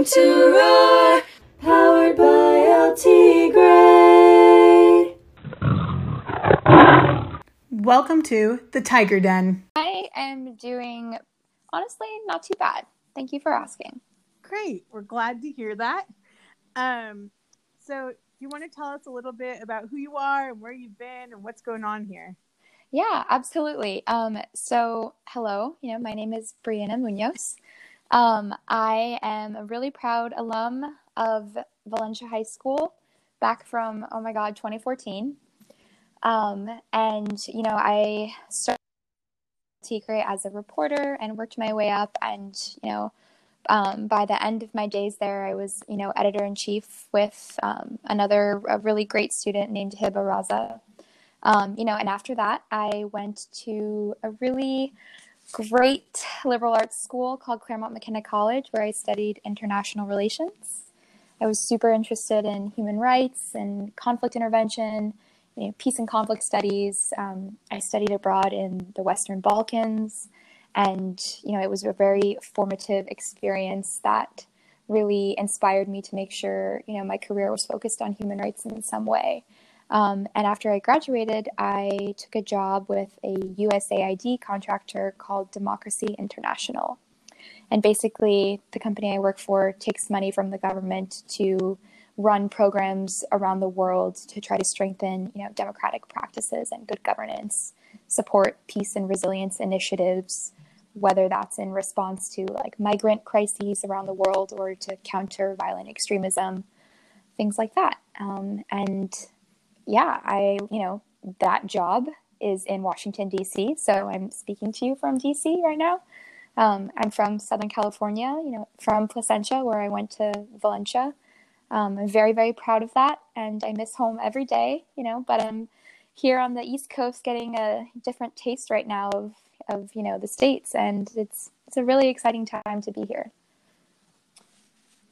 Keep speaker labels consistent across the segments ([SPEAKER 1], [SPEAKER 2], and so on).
[SPEAKER 1] listening to Roar, powered by El Tigre.
[SPEAKER 2] Welcome to the Tiger Den.
[SPEAKER 3] I am doing honestly not too bad. Thank you for asking.
[SPEAKER 2] Great. We're glad to hear that. Um, so, do you want to tell us a little bit about who you are and where you've been and what's going on here?
[SPEAKER 3] Yeah, absolutely. Um, so, hello, you know, my name is Brianna Munoz. Um, I am a really proud alum of Valencia High School back from, oh my God, 2014. Um, and, you know, I started as a reporter and worked my way up. And, you know, um, by the end of my days there, I was, you know, editor in chief with um, another really great student named Hiba Raza. Um, you know, and after that, I went to a really great liberal arts school called Claremont McKenna College, where I studied international relations. I was super interested in human rights and conflict intervention, you know, peace and conflict studies. Um, I studied abroad in the Western Balkans, and you know, it was a very formative experience that really inspired me to make sure you know my career was focused on human rights in some way. Um, and after I graduated, I took a job with a USAID contractor called Democracy International. And basically, the company I work for takes money from the government to run programs around the world to try to strengthen, you know, democratic practices and good governance, support peace and resilience initiatives, whether that's in response to like migrant crises around the world or to counter violent extremism, things like that. Um, and yeah, I, you know, that job is in Washington, D.C. So I'm speaking to you from D.C. right now. Um, I'm from Southern California, you know, from Placentia, where I went to Valencia. Um, I'm very, very proud of that. And I miss home every day, you know, but I'm here on the East Coast getting a different taste right now of, of you know, the States. And it's, it's a really exciting time to be here.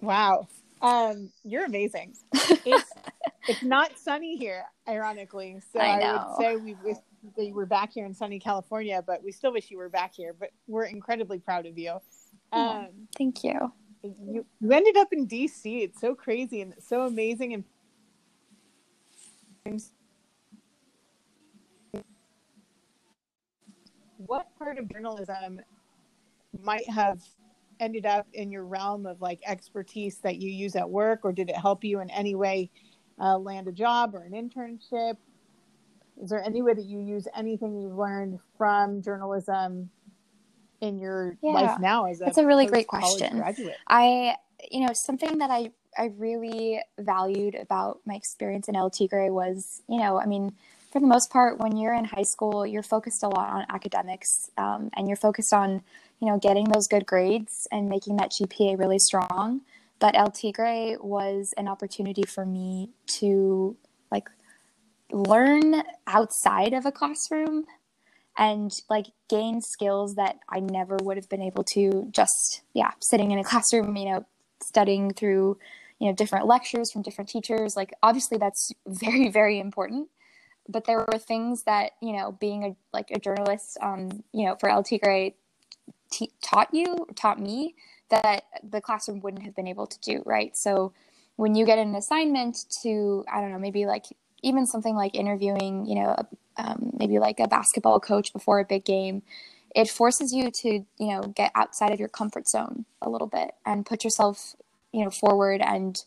[SPEAKER 2] Wow. Um, you're amazing. It's it's not sunny here, ironically. So I, I would say we wish that you were back here in sunny California, but we still wish you were back here. But we're incredibly proud of you.
[SPEAKER 3] Um, thank you.
[SPEAKER 2] You you ended up in DC. It's so crazy and so amazing and what part of journalism might have ended up in your realm of like expertise that you use at work or did it help you in any way uh, land a job or an internship is there any way that you use anything you've learned from journalism in your yeah. life now as a
[SPEAKER 3] that's a really great question graduate? i you know something that i i really valued about my experience in el tigre was you know i mean for the most part when you're in high school you're focused a lot on academics um, and you're focused on you know, getting those good grades and making that GPA really strong. But El Tigre was an opportunity for me to like learn outside of a classroom and like gain skills that I never would have been able to just yeah, sitting in a classroom, you know, studying through, you know, different lectures from different teachers. Like obviously that's very very important but there were things that you know being a like a journalist um you know for el tigre t- taught you, taught me that the classroom wouldn't have been able to do, right? So when you get an assignment to, I don't know, maybe like even something like interviewing, you know, um, maybe like a basketball coach before a big game, it forces you to, you know, get outside of your comfort zone a little bit and put yourself, you know, forward and,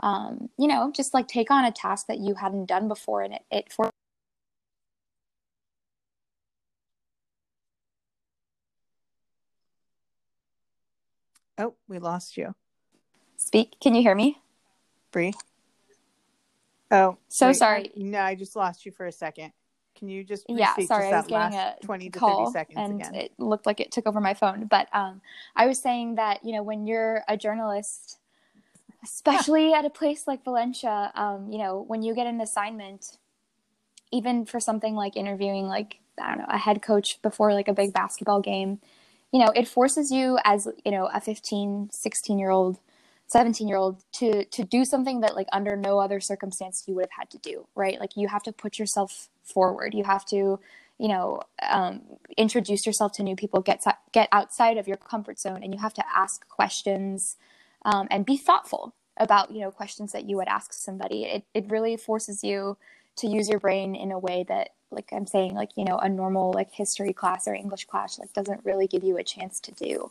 [SPEAKER 3] um, you know, just like take on a task that you hadn't done before. And it, it
[SPEAKER 2] Oh, we lost you.
[SPEAKER 3] Speak. Can you hear me?
[SPEAKER 2] Bree? Oh.
[SPEAKER 3] So wait, sorry.
[SPEAKER 2] No, I just lost you for a second. Can you just
[SPEAKER 3] yeah? Sorry, I was getting a
[SPEAKER 2] 20
[SPEAKER 3] to call
[SPEAKER 2] 30 seconds
[SPEAKER 3] and
[SPEAKER 2] again.
[SPEAKER 3] it looked like it took over my phone. But um, I was saying that you know when you're a journalist, especially at a place like Valencia, um, you know when you get an assignment, even for something like interviewing like I don't know a head coach before like a big basketball game, you know it forces you as you know a 15 16 year old 17 year old to to do something that like under no other circumstance you would have had to do right? Like you have to put yourself forward. You have to you know um, introduce yourself to new people get get outside of your comfort zone and you have to ask questions um, and be thoughtful about you know questions that you would ask somebody. It, it really forces you to use your brain in a way that like i'm saying like you know a normal like history class or english class like doesn't really give you a chance to do.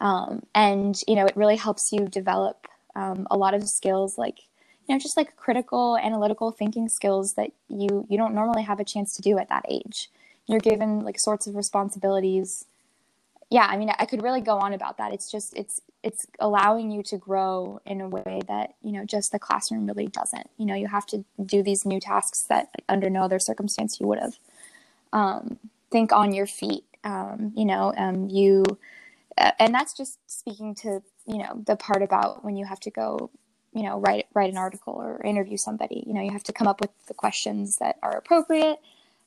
[SPEAKER 3] Um, and you know it really helps you develop um, a lot of skills like you know just like critical analytical thinking skills that you you don't normally have a chance to do at that age. You're given like sorts of responsibilities yeah i mean i could really go on about that. It's just it's it's allowing you to grow in a way that you know just the classroom really doesn't. You know you have to do these new tasks that under no other circumstance you would have. Um, think on your feet um, you know um, you uh, and that's just speaking to you know the part about when you have to go you know write write an article or interview somebody. You know you have to come up with the questions that are appropriate.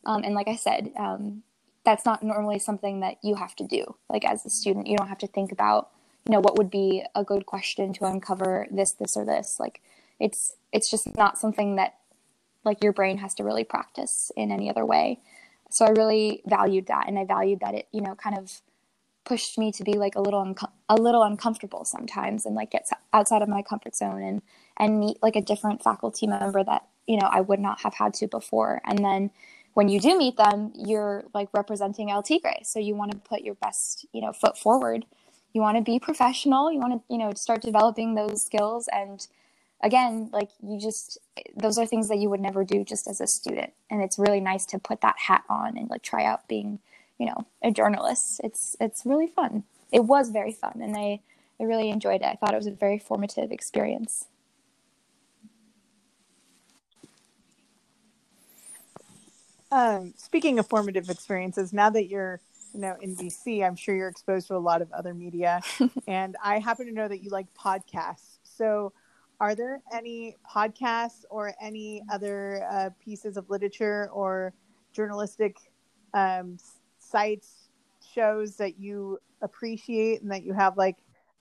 [SPEAKER 3] Um, and like i said um, that's not normally something that you have to do. Like as a student you don't have to think about you know what would be a good question to uncover this this or this. Like it's it's just not something that like your brain has to really practice in any other way. So i really valued that and i valued that it you know kind of pushed me to be like a little unco- a little uncomfortable sometimes and like get outside of my comfort zone and and meet like a different faculty member that you know I would not have had to before. And then when you do meet them you're like representing El Tigre. So you want to put your best you know foot forward. You want to be professional. You want to you know start developing those skills. And again like you just those are things that you would never do just as a student. And it's really nice to put that hat on and like try out being you know a journalist. It's it's really fun. It was very fun and i i really enjoyed it. I thought it was a very formative experience
[SPEAKER 2] um, speaking of formative experiences now that you're you know in dc i'm sure you're exposed to a lot of other media. And i happen to know that you like podcasts. So are there any podcasts or any other uh, pieces of literature or journalistic um, sites, shows that you appreciate and that you have like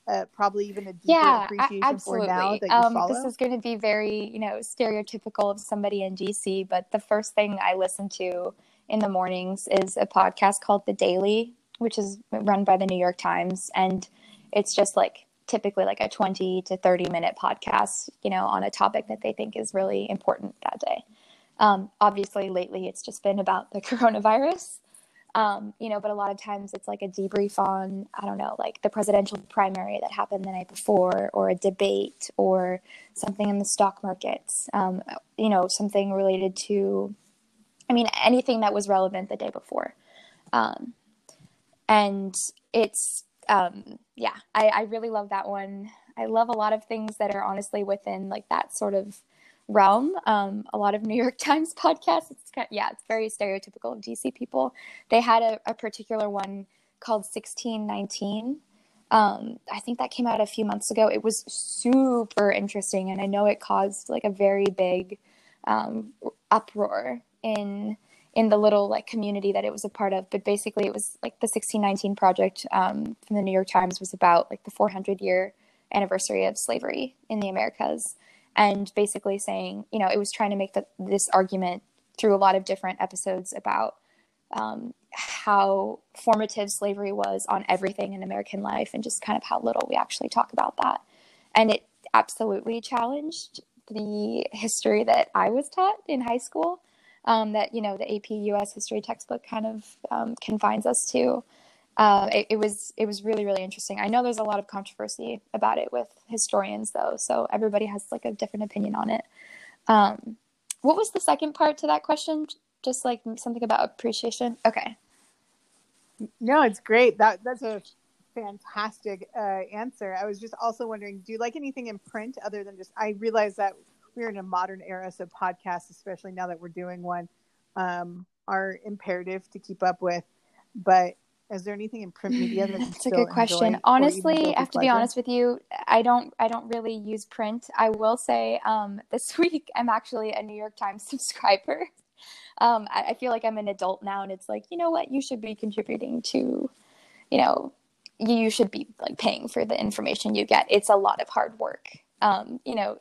[SPEAKER 2] uh, probably even a deeper
[SPEAKER 3] yeah,
[SPEAKER 2] appreciation
[SPEAKER 3] absolutely.
[SPEAKER 2] for now that you
[SPEAKER 3] um,
[SPEAKER 2] follow?
[SPEAKER 3] This is going to be very, you know, stereotypical of somebody in DC, but the first thing I listen to in the mornings is a podcast called The Daily, which is run by the New York Times. And it's just like typically like a 20 to 30 minute podcast, you know, on a topic that they think is really important that day. Um, obviously, lately it's just been about the coronavirus. Um, you know, but a lot of times it's like a debrief on, I don't know, like the presidential primary that happened the night before, or a debate, or something in the stock markets, um, you know, something related to, I mean, anything that was relevant the day before. Um, and it's, um, yeah, I, I really love that one. I love a lot of things that are honestly within like that sort of realm. Um, a lot of New York Times podcasts. It's kind of, yeah, it's very stereotypical of DC people. They had a, a particular one called 1619. Um, I think that came out a few months ago. It was super interesting, and I know it caused like a very big um, uproar in in the little like community that it was a part of. But basically, it was like the 1619 project um, from the New York Times was about like the 400 year anniversary of slavery in the Americas and basically saying, you know, it was trying to make the, this argument through a lot of different episodes about um, how formative slavery was on everything in American life and just kind of how little we actually talk about that. And it absolutely challenged the history that I was taught in high school, um, that, you know, the AP US history textbook kind of um, confines us to uh, it, it, was it was really really interesting. I know there's a lot of controversy about it with historians though, so everybody has like a different opinion on it. Um, what was the second part to that question? Just like something about appreciation. Okay.
[SPEAKER 2] No, it's great. That that's a fantastic uh, answer. I was just also wondering, do you like anything in print other than just? I realize that we're in a modern era, so podcasts, especially now that we're doing one, um, are imperative to keep up with. But is there anything in print media that
[SPEAKER 3] that's a good question. honestly i have to be honest with you. I don't i don't really use print. I will say um, this week i'm actually a new york times subscriber. Um, I, I, feel like i'm an adult now and it's like you know what? You should be contributing to you know you should be like paying for the information you get. It's a lot of hard work. Um, you know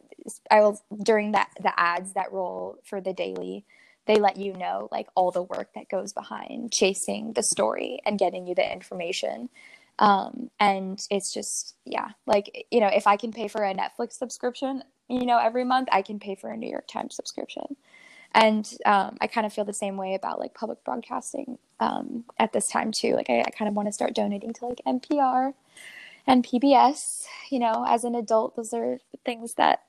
[SPEAKER 3] i will during that the ads that roll for the daily they let you know like all the work that goes behind chasing the story and getting you the information Um, and it's just, yeah, like, you know, if I can pay for a Netflix subscription, you know, every month, I can pay for a New York Times subscription. And um, I kind of feel the same way about like public broadcasting um, at this time too. Like, I, I kind of want to start donating to like NPR and PBS. You know, as an adult, those are things that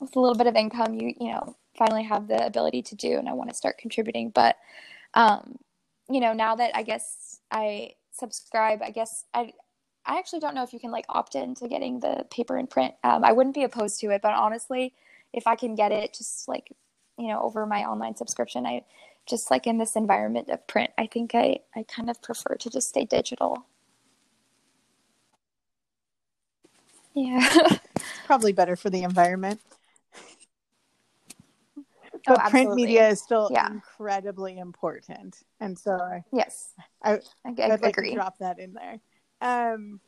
[SPEAKER 3] with a little bit of income, you you know, finally have the ability to do, and I want to start contributing. But um, you know, now that I guess I subscribe. I guess I I actually don't know if you can like opt into getting the paper and print. Um, I wouldn't be opposed to it, but honestly, if I can get it just like you know over my online subscription, I just like in this environment of print, I think I I kind of prefer to just stay digital. Yeah.
[SPEAKER 2] Probably better for the environment.
[SPEAKER 3] Oh,
[SPEAKER 2] but print media is still
[SPEAKER 3] Yeah.
[SPEAKER 2] incredibly important, and so I,
[SPEAKER 3] Yes.
[SPEAKER 2] I,
[SPEAKER 3] I, I
[SPEAKER 2] I'd like to drop that in there. Um,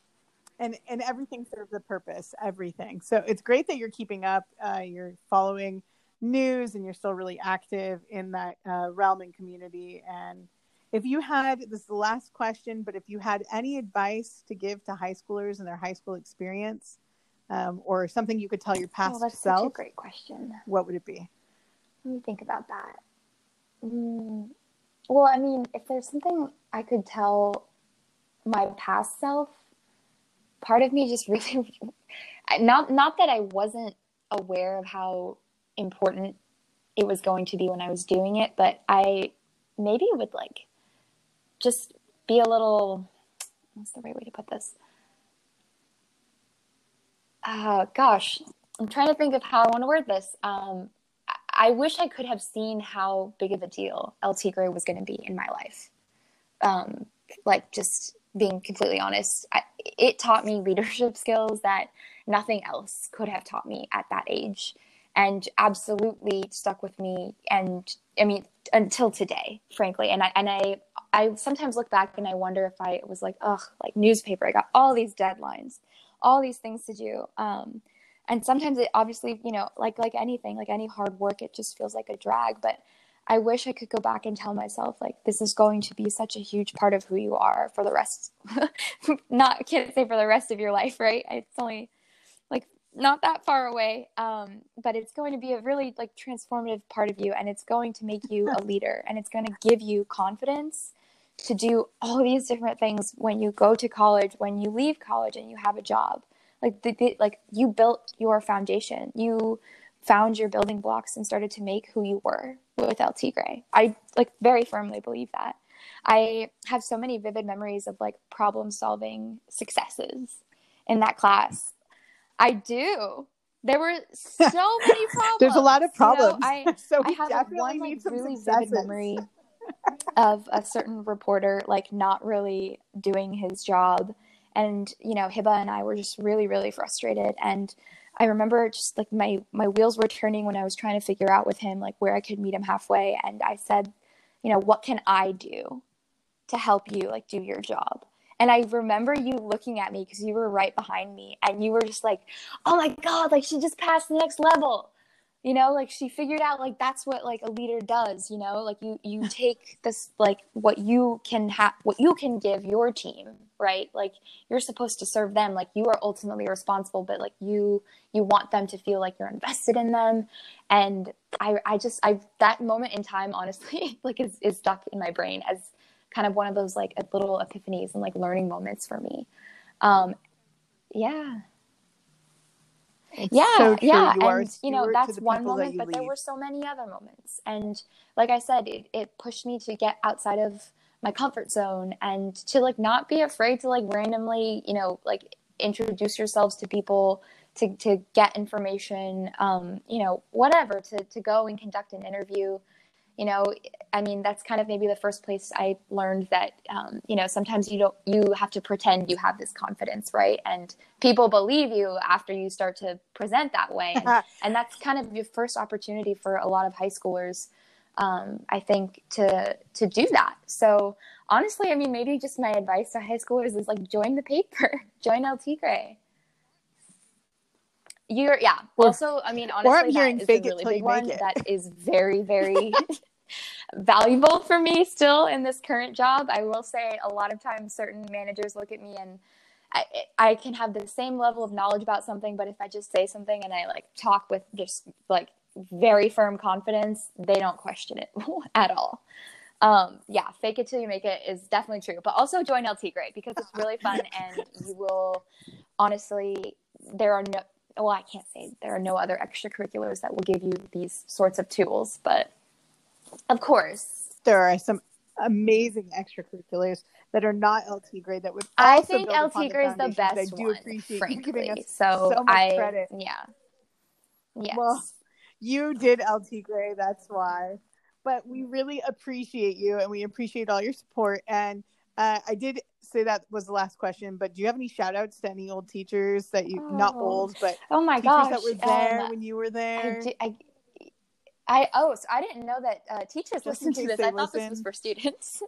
[SPEAKER 2] and and everything serves a purpose. Everything. So it's great that you're keeping up. Uh, you're following news, and you're still really active in that uh, realm and community. And if you had this is the last question, but if you had any advice to give to high schoolers and their high school experience, um, or something you could tell your past
[SPEAKER 3] Oh, that's such a
[SPEAKER 2] self,
[SPEAKER 3] great question.
[SPEAKER 2] what would it be?
[SPEAKER 3] Let me think about that. Mm, well, I mean, if there's something I could tell my past self, part of me just really, not not that I wasn't aware of how important it was going to be when I was doing it, but I maybe would like just be a little. What's the right way to put this? Uh, gosh, I'm trying to think of how I want to word this. Um, I- wish I could have seen how big of a deal El Tigre was going to be in my life. Um, like just being completely honest, I, it taught me leadership skills that nothing else could have taught me at that age, and absolutely stuck with me. And I mean, until today, frankly. And I and I I sometimes look back and I wonder if I was like, ugh, like newspaper. I got all these deadlines, all these things to do. Um, and sometimes it obviously you know like like anything like any hard work it just feels like a drag but i wish i could go back and tell myself like this is going to be such a huge part of who you are for the rest not can't say for the rest of your life right? It's only like not that far away um, but it's going to be a really like transformative part of you and it's going to make you a leader and it's going to give you confidence to do all these different things when you go to college when you leave college and you have a job like the, the, like you built your foundation. You found your building blocks and started to make who you were with el tigre. I like very firmly believe that. I have so many vivid memories of like problem solving successes in that class. I do. There were so many problems.
[SPEAKER 2] There's a lot of
[SPEAKER 3] you know,
[SPEAKER 2] problems,
[SPEAKER 3] I-
[SPEAKER 2] so
[SPEAKER 3] I have
[SPEAKER 2] definitely
[SPEAKER 3] one like really
[SPEAKER 2] successes.
[SPEAKER 3] vivid memory of a certain reporter like not really doing his job and you know Hiba and I were just really really frustrated. And I remember just like my my wheels were turning when I was trying to figure out with him like where I could meet him halfway. And I said you know what can I do to help you like do your job? And I remember you looking at me because you were right behind me and you were just like oh my god like she just passed the next level you know like she figured out like that's what like a leader does you know like you you take this like what you can have what you can give your team right? Like you're supposed to serve them. Like you are ultimately responsible but like you you want them to feel like you're invested in them. And i i just i that moment in time honestly like is, is stuck in my brain as kind of one of those like little epiphanies and like learning moments for me. Um yeah
[SPEAKER 2] It's
[SPEAKER 3] yeah
[SPEAKER 2] so
[SPEAKER 3] yeah
[SPEAKER 2] You
[SPEAKER 3] and you know that's one
[SPEAKER 2] that
[SPEAKER 3] moment
[SPEAKER 2] you
[SPEAKER 3] but there were so many other moments. And like i said it, it pushed me to get outside of my comfort zone and to like not be afraid to like randomly you know like introduce yourselves to people to, to get information um you know whatever to, to go and conduct an interview you know i mean that's kind of maybe the first place i learned that um, you know sometimes you don't you have to pretend you have this confidence right? And people believe you after you start to present that way. And, and that's kind of your first opportunity for a lot of high schoolers um, i think to to do that. So honestly i mean maybe just my advice to high schoolers is like join the paper join el tigre you're yeah
[SPEAKER 2] Or-
[SPEAKER 3] also i mean honestly
[SPEAKER 2] hearing
[SPEAKER 3] that is a really big one
[SPEAKER 2] it.
[SPEAKER 3] that is very very valuable for me still in this current job. I will say a lot of times certain managers look at me and I, I can have the same level of knowledge about something, but if I just say something and I like talk with just like very firm confidence, they don't question it at all. Um, yeah, fake it till you make it is definitely true, but also join El Tigre because it's really fun and you will honestly, there are no, well, I can't say there are no other extracurriculars that will give you these sorts of tools, but of course,
[SPEAKER 2] there are some amazing extracurriculars that are not El Tigre that would.
[SPEAKER 3] I think El Tigre is the best
[SPEAKER 2] I do
[SPEAKER 3] one,
[SPEAKER 2] appreciate you
[SPEAKER 3] frankly.
[SPEAKER 2] giving us
[SPEAKER 3] so
[SPEAKER 2] so much
[SPEAKER 3] I,
[SPEAKER 2] credit.
[SPEAKER 3] yeah, yes,
[SPEAKER 2] Well, you did El Tigre, that's why. But we really appreciate you, and we appreciate all your support. And uh, I did say that was the last question, but do you have any shout outs to any old teachers that you not
[SPEAKER 3] Oh.
[SPEAKER 2] old, but
[SPEAKER 3] oh my
[SPEAKER 2] teachers
[SPEAKER 3] gosh,
[SPEAKER 2] that were there
[SPEAKER 3] um,
[SPEAKER 2] when you were
[SPEAKER 3] I,
[SPEAKER 2] there?
[SPEAKER 3] do, I, I oh, so I didn't know that uh, teachers
[SPEAKER 2] Just
[SPEAKER 3] listen to this. I thought this was for students.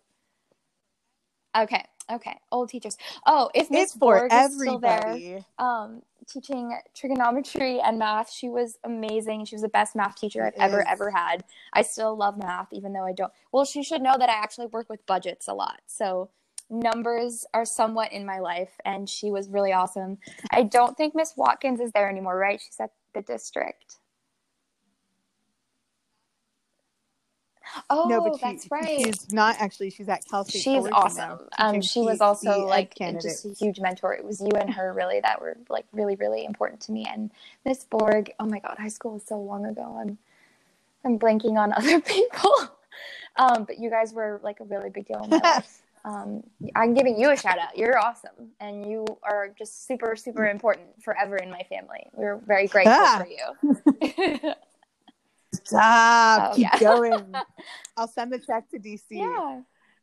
[SPEAKER 3] okay, okay, old teachers. Oh, if Miss Borg is still there, um, teaching trigonometry and math, she was amazing. She was the best math teacher I've ever
[SPEAKER 2] Yes.
[SPEAKER 3] ever had. I still love math, even though I don't. Well, she should know that I actually work with budgets a lot, so numbers are somewhat in my life, and she was really awesome. I don't think Miss Watkins is there anymore, right? She's at the district. Oh,
[SPEAKER 2] no, but she,
[SPEAKER 3] that's right.
[SPEAKER 2] she's not actually. She's at Cal State.
[SPEAKER 3] She's awesome. Um,
[SPEAKER 2] teaching
[SPEAKER 3] she was also like just a huge mentor. It was you and her really that were like really, really important to me. And Miss Borg, oh my God, high school was so long ago. I'm, I'm blanking on other people. Um, but you guys were like a really big deal in my life. Um, I'm giving you a shout out. You're awesome, and you are just super, super important forever in my family. We're very grateful
[SPEAKER 2] Ah.
[SPEAKER 3] for you.
[SPEAKER 2] Stop.
[SPEAKER 3] Oh,
[SPEAKER 2] Keep
[SPEAKER 3] yeah.
[SPEAKER 2] going. I'll send the check to DC.
[SPEAKER 3] yeah.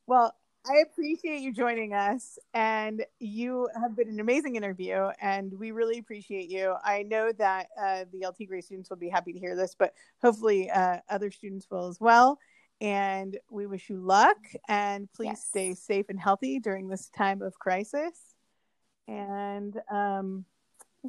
[SPEAKER 2] Well, I appreciate you joining us, and you have been an amazing interview, and we really appreciate you. I know that uh, the El Tigre students will be happy to hear this, but hopefully uh, other students will as well. And we wish you luck, and please
[SPEAKER 3] Yes.
[SPEAKER 2] stay safe and healthy during this time of crisis. And um,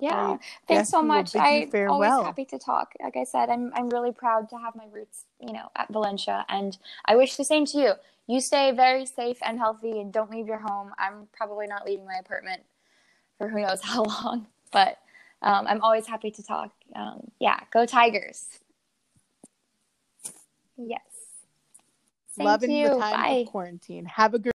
[SPEAKER 3] Yeah,
[SPEAKER 2] I
[SPEAKER 3] thanks so much. I
[SPEAKER 2] farewell.
[SPEAKER 3] always happy to talk. Like I said, I'm I'm really proud to have my roots, you know, at Valencia, and I wish the same to you. You stay very safe and healthy, and don't leave your home. I'm probably not leaving my apartment for who knows how long, but um, I'm always happy to talk. Um, yeah, go Tigers! Yes. Thank
[SPEAKER 2] loving
[SPEAKER 3] you.
[SPEAKER 2] the time
[SPEAKER 3] Bye.
[SPEAKER 2] of quarantine. Have a good